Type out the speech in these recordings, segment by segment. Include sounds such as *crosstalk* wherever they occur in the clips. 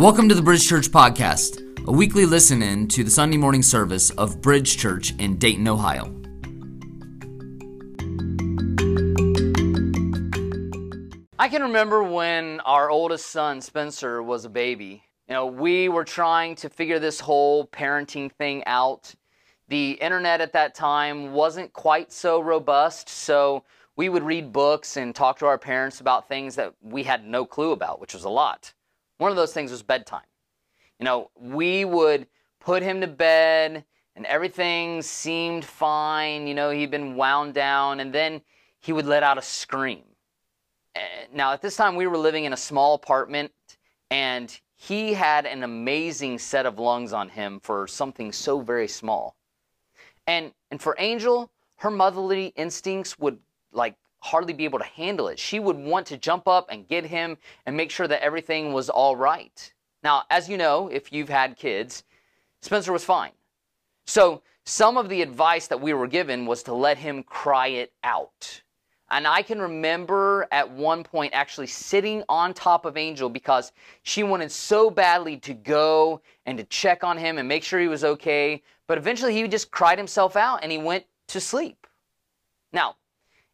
Welcome to the Bridge Church Podcast, a weekly listen in to the Sunday morning service of Bridge Church in Dayton, Ohio. I can remember when our oldest son, Spencer, was a baby. You know, we were trying to figure this whole parenting thing out. The internet at that time wasn't quite so robust, so we would read books and talk to our parents about things that we had no clue about, which was a lot. One of those things was bedtime. You know, we would put him to bed and everything seemed fine. You know, he'd been wound down and then he would let out a scream. Eh, now, at this time, we were living in a small apartment and he had an amazing set of lungs on him for something so very small. And, and for Angel, her motherly instincts would like hardly be able to handle it. She would want to jump up and get him and make sure that everything was all right. Now, as you know, if you've had kids, Spencer was fine. So, some of the advice that we were given was to let him cry it out. And I can remember at one point actually sitting on top of Angel because she wanted so badly to go and to check on him and make sure he was okay. But eventually he just cried himself out and he went to sleep. Now,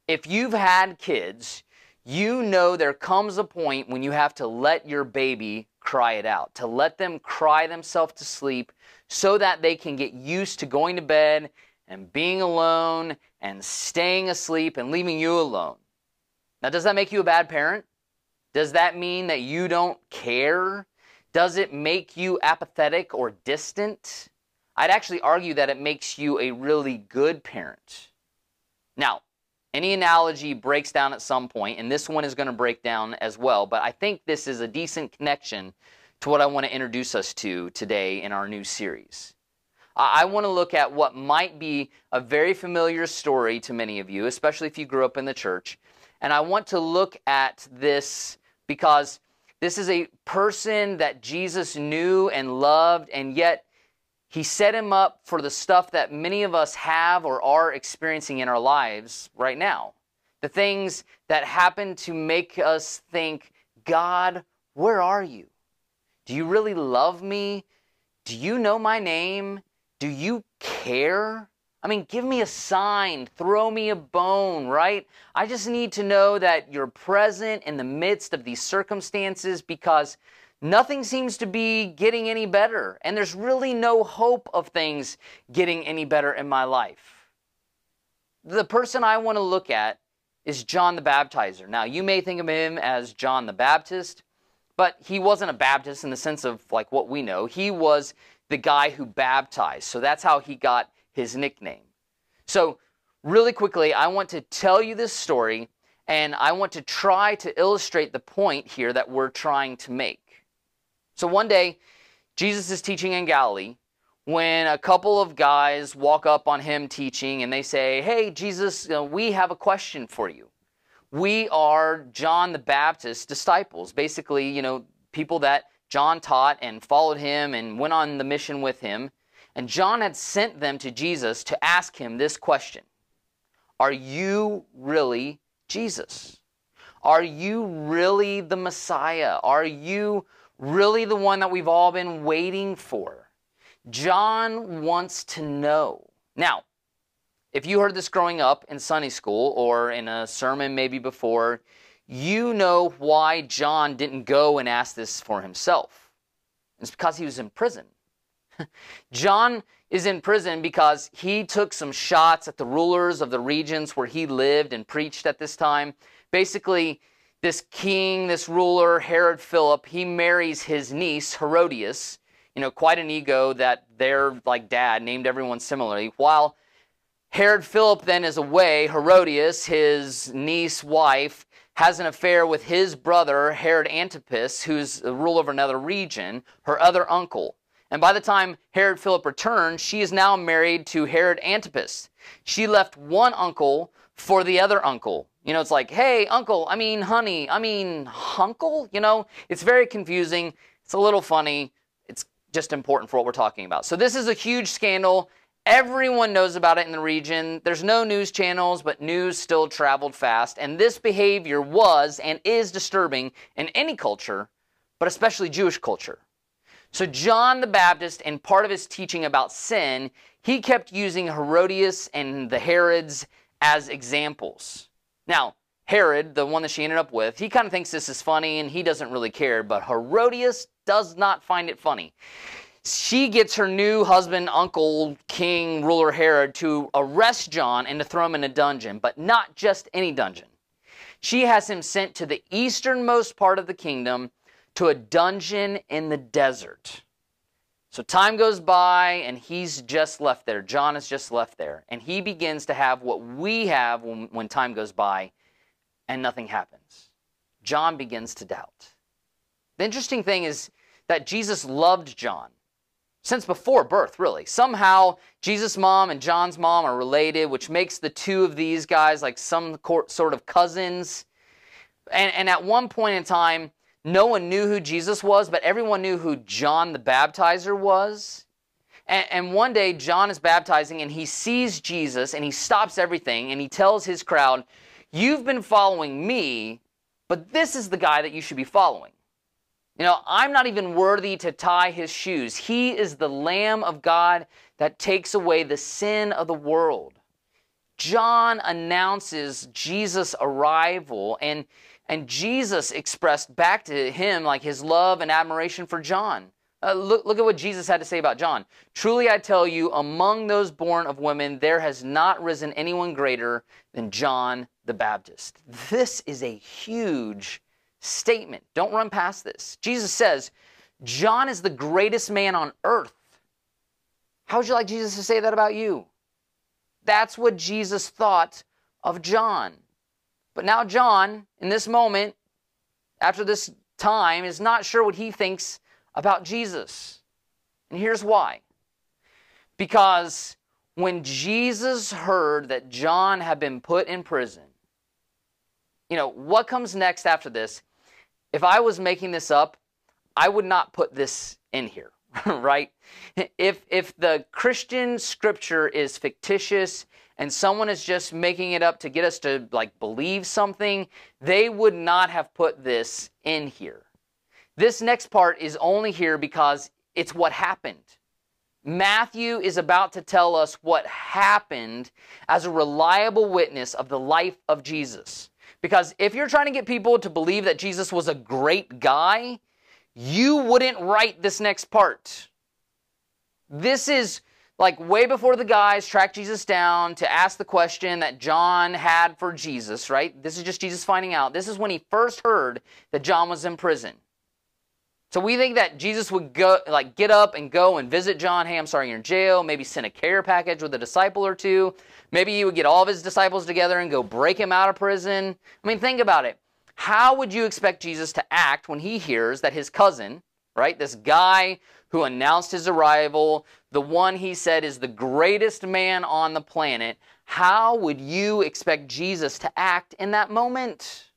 if you've had kids, you know there comes a point when you have to let your baby cry it out, to let them cry themselves to sleep so that they can get used to going to bed and being alone and staying asleep and leaving you alone. Now, does that make you a bad parent? Does that mean that you don't care? Does it make you apathetic or distant? I'd actually argue that it makes you a really good parent. Now, any analogy breaks down at some point, and this one is going to break down as well, but I think this is a decent connection to what I want to introduce us to today in our new series. I want to look at what might be a very familiar story to many of you, especially if you grew up in the church. And I want to look at this because this is a person that Jesus knew and loved, and yet he set him up for the stuff that many of us have or are experiencing in our lives right now. The things that happen to make us think, God, where are you? Do you really love me? Do you know my name? Do you care? I mean, give me a sign, throw me a bone, right? I just need to know that you're present in the midst of these circumstances because nothing seems to be getting any better. And there's really no hope of things getting any better in my life. The person I want to look at is John the Baptizer. Now, you may think of him as John the Baptist, but he wasn't a Baptist in the sense of like what we know. He was the guy who baptized. So that's how he got his nickname. So, really quickly, I want to tell you this story and I want to try to illustrate the point here that we're trying to make. So one day, Jesus is teaching in Galilee when a couple of guys walk up on him teaching and they say, Hey, Jesus, know, we have a question for you. We are John the Baptist's disciples, basically, you know, people that John taught and followed him and went on the mission with him. And John had sent them to Jesus to ask him this question Are you really Jesus? Are you really the Messiah? Are you really the one that we've all been waiting for. John wants to know. Now, if you heard this growing up in Sunday school or in a sermon maybe before, you know why John didn't go and ask this for himself. It's because he was in prison. *laughs* John is in prison because he took some shots at the rulers of the regions where he lived and preached at this time. Basically, this king, this ruler, Herod Philip, he marries his niece, Herodias. You know, quite an ego that their like dad named everyone similarly. While Herod Philip then is away, Herodias, his niece wife, has an affair with his brother, Herod Antipas, who's the ruler of another region, her other uncle. And by the time Herod Philip returns, she is now married to Herod Antipas. She left one uncle for the other uncle. You know, it's like, hey, uncle, I mean, honey, I mean, hunkle. You know, it's very confusing. It's a little funny. It's just important for what we're talking about. So, this is a huge scandal. Everyone knows about it in the region. There's no news channels, but news still traveled fast. And this behavior was and is disturbing in any culture, but especially Jewish culture. So, John the Baptist, in part of his teaching about sin, he kept using Herodias and the Herods as examples. Now, Herod, the one that she ended up with, he kind of thinks this is funny and he doesn't really care, but Herodias does not find it funny. She gets her new husband, uncle, king, ruler Herod to arrest John and to throw him in a dungeon, but not just any dungeon. She has him sent to the easternmost part of the kingdom to a dungeon in the desert. So time goes by and he's just left there. John is just left there. And he begins to have what we have when, when time goes by and nothing happens. John begins to doubt. The interesting thing is that Jesus loved John since before birth, really. Somehow, Jesus' mom and John's mom are related, which makes the two of these guys like some sort of cousins. And, and at one point in time, no one knew who Jesus was, but everyone knew who John the Baptizer was. And, and, one day, John is baptizing and he sees Jesus and he stops everything and he tells his crowd, You've been following me, but this is the guy that you should be following. You know, I'm not even worthy to tie his shoes. He is the Lamb of God that takes away the sin of the world. John announces Jesus' arrival, and, and Jesus expressed back to him like his love and admiration for John. Uh, look, look at what Jesus had to say about John. Truly I tell you, among those born of women, there has not risen anyone greater than John the Baptist. This is a huge statement. Don't run past this. Jesus says, John is the greatest man on earth. How would you like Jesus to say that about you? That's what Jesus thought of John. But now, John, in this moment, after this time, is not sure what he thinks about Jesus. And here's why. Because when Jesus heard that John had been put in prison, you know, what comes next after this? If I was making this up, I would not put this in here, *laughs* right? If if the Christian scripture is fictitious and someone is just making it up to get us to like believe something, they would not have put this in here. This next part is only here because it's what happened. Matthew is about to tell us what happened as a reliable witness of the life of Jesus. Because if you're trying to get people to believe that Jesus was a great guy, you wouldn't write this next part. This is like way before the guys tracked Jesus down to ask the question that John had for Jesus, right? This is just Jesus finding out. This is when he first heard that John was in prison. So we think that Jesus would go, like, get up and go and visit John. Hey, I'm sorry, you're in jail. Maybe send a care package with a disciple or two. Maybe he would get all of his disciples together and go break him out of prison. I mean, think about it. How would you expect Jesus to act when he hears that his cousin, right, this guy who announced his arrival, the one he said is the greatest man on the planet, how would you expect Jesus to act in that moment?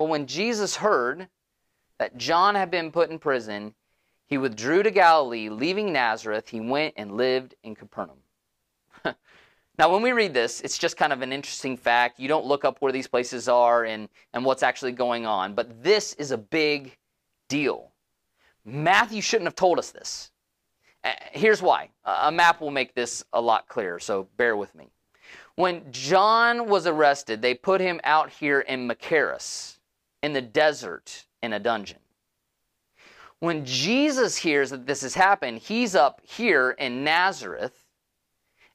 Well, when Jesus heard that John had been put in prison, he withdrew to Galilee, leaving Nazareth. He went and lived in Capernaum. *laughs* now, when we read this, it's just kind of an interesting fact. You don't look up where these places are and, and what's actually going on, but this is a big deal. Matthew shouldn't have told us this. Uh, here's why. A map will make this a lot clearer, so bear with me. When John was arrested, they put him out here in Machaerus, in the desert, in a dungeon. When Jesus hears that this has happened, he's up here in Nazareth.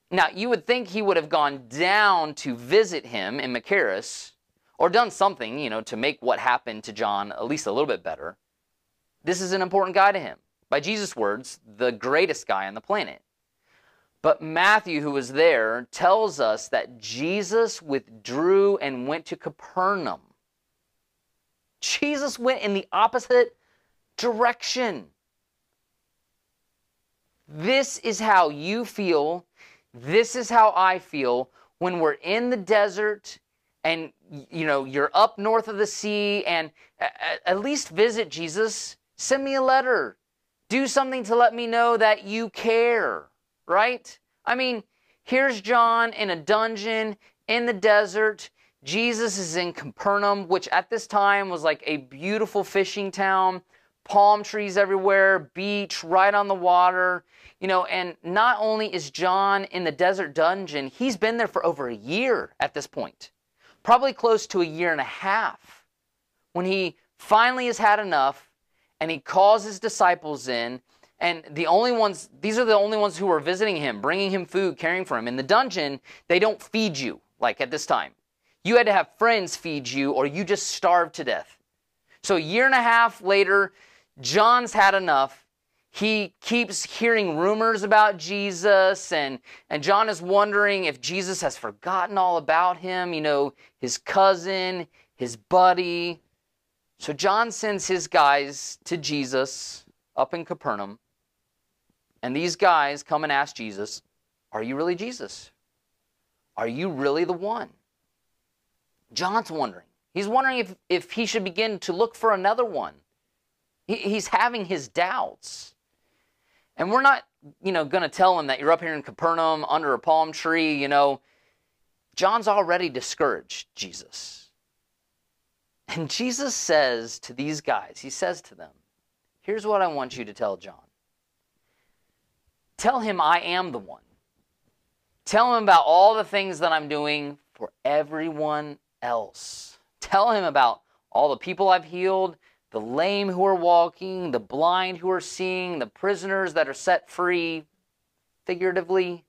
Now, you would think he would have gone down to visit him in Machaerus or done something, you know, to make what happened to John at least a little bit better. This is an important guy to him. By Jesus' words, the greatest guy on the planet. But Matthew, who was there, tells us that Jesus withdrew and went to Capernaum. Jesus went in the opposite direction. This is how you feel. This is how I feel when we're in the desert and you know you're up north of the sea and at least visit Jesus. Send me a letter. Do something to let me know that you care, right? I mean, here's John in a dungeon in the desert. Jesus is in Capernaum, which at this time was like a beautiful fishing town. palm trees everywhere, beach, right on the water. You know, and not only is John in the desert dungeon, he's been there for over a year at this point, probably close to a year and a half, when he finally has had enough and he calls his disciples in. And the only ones, these are the only ones who are visiting him, bringing him food, caring for him. In the dungeon, they don't feed you like at this time. You had to have friends feed you or you just starved to death. So a year and a half later, John's had enough he keeps hearing rumors about Jesus, and, and John is wondering if Jesus has forgotten all about him, you know, his cousin, his buddy. So John sends his guys to Jesus up in Capernaum, and these guys come and ask Jesus, Are you really Jesus? Are you really the one? John's wondering. He's wondering if, if he should begin to look for another one. He, he's having his doubts. And we're not, you know, going to tell him that you're up here in Capernaum under a palm tree, you know. John's already discouraged Jesus. And Jesus says to these guys, he says to them, Here's what I want you to tell John. Tell him I am the one. Tell him about all the things that I'm doing for everyone else. Tell him about all the people I've healed the lame who are walking, the blind who are seeing, the prisoners that are set free, figuratively.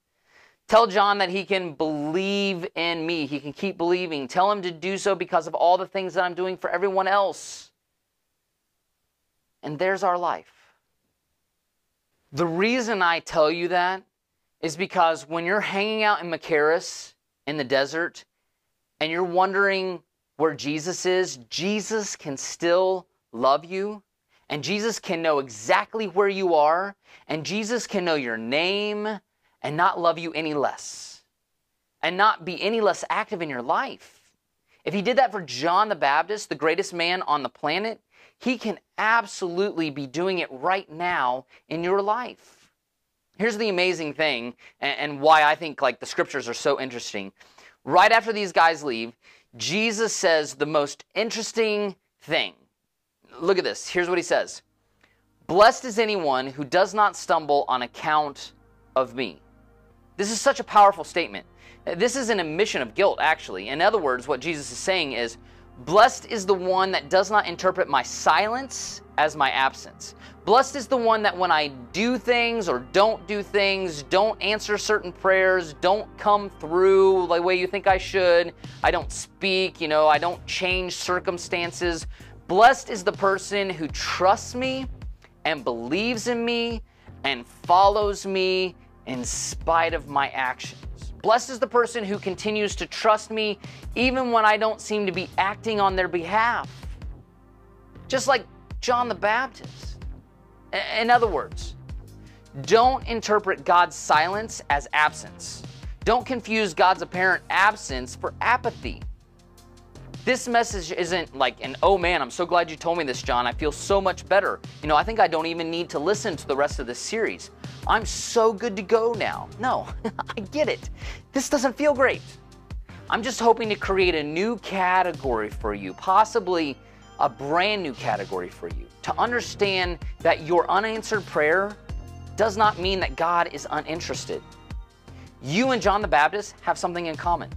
Tell John that he can believe in me. He can keep believing. Tell him to do so because of all the things that I'm doing for everyone else. And there's our life. The reason I tell you that is because when you're hanging out in Machaerus in the desert and you're wondering where Jesus is, Jesus can still love you, and Jesus can know exactly where you are, and Jesus can know your name and not love you any less, and not be any less active in your life. If he did that for John the Baptist, the greatest man on the planet, he can absolutely be doing it right now in your life. Here's the amazing thing, and, why I think like the scriptures are so interesting. Right after these guys leave, Jesus says the most interesting thing. Look at this. Here's what he says Blessed is anyone who does not stumble on account of me. This is such a powerful statement. This is an admission of guilt, actually. In other words, what Jesus is saying is, Blessed is the one that does not interpret my silence as my absence. Blessed is the one that when I do things or don't do things, don't answer certain prayers, don't come through the way you think I should, I don't speak, you know, I don't change circumstances, Blessed is the person who trusts me and believes in me and follows me in spite of my actions. Blessed is the person who continues to trust me even when I don't seem to be acting on their behalf. Just like John the Baptist. In other words, don't interpret God's silence as absence. Don't confuse God's apparent absence for apathy. This message isn't like an, oh man, I'm so glad you told me this, John. I feel so much better. You know, I think I don't even need to listen to the rest of this series. I'm so good to go now. No, *laughs* I get it. This doesn't feel great. I'm just hoping to create a new category for you, possibly a brand new category for you, to understand that your unanswered prayer does not mean that God is uninterested. You and John the Baptist have something in common.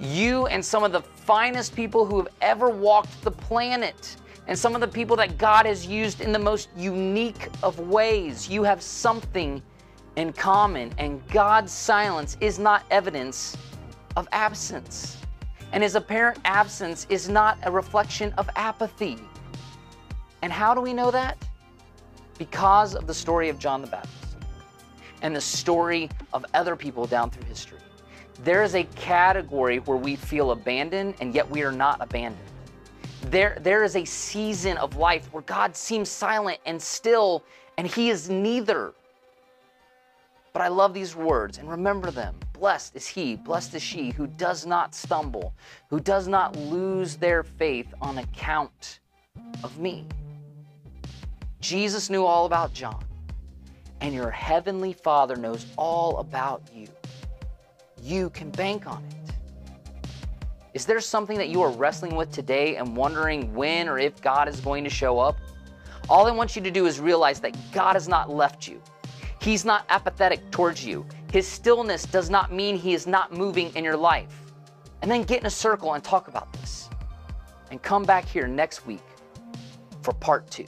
You and some of the finest people who have ever walked the planet and some of the people that God has used in the most unique of ways. You have something in common, and God's silence is not evidence of absence. And his apparent absence is not a reflection of apathy. And how do we know that? Because of the story of John the Baptist and the story of other people down through history. There is a category where we feel abandoned and yet we are not abandoned. There, there is a season of life where God seems silent and still, and He is neither. But I love these words and remember them. Blessed is he, blessed is she who does not stumble, who does not lose their faith on account of me. Jesus knew all about John, and your heavenly Father knows all about you you can bank on it. Is there something that you are wrestling with today and wondering when or if God is going to show up? All I want you to do is realize that God has not left you. He's not apathetic towards you. His stillness does not mean He is not moving in your life. And then get in a circle and talk about this. And come back here next week for part two.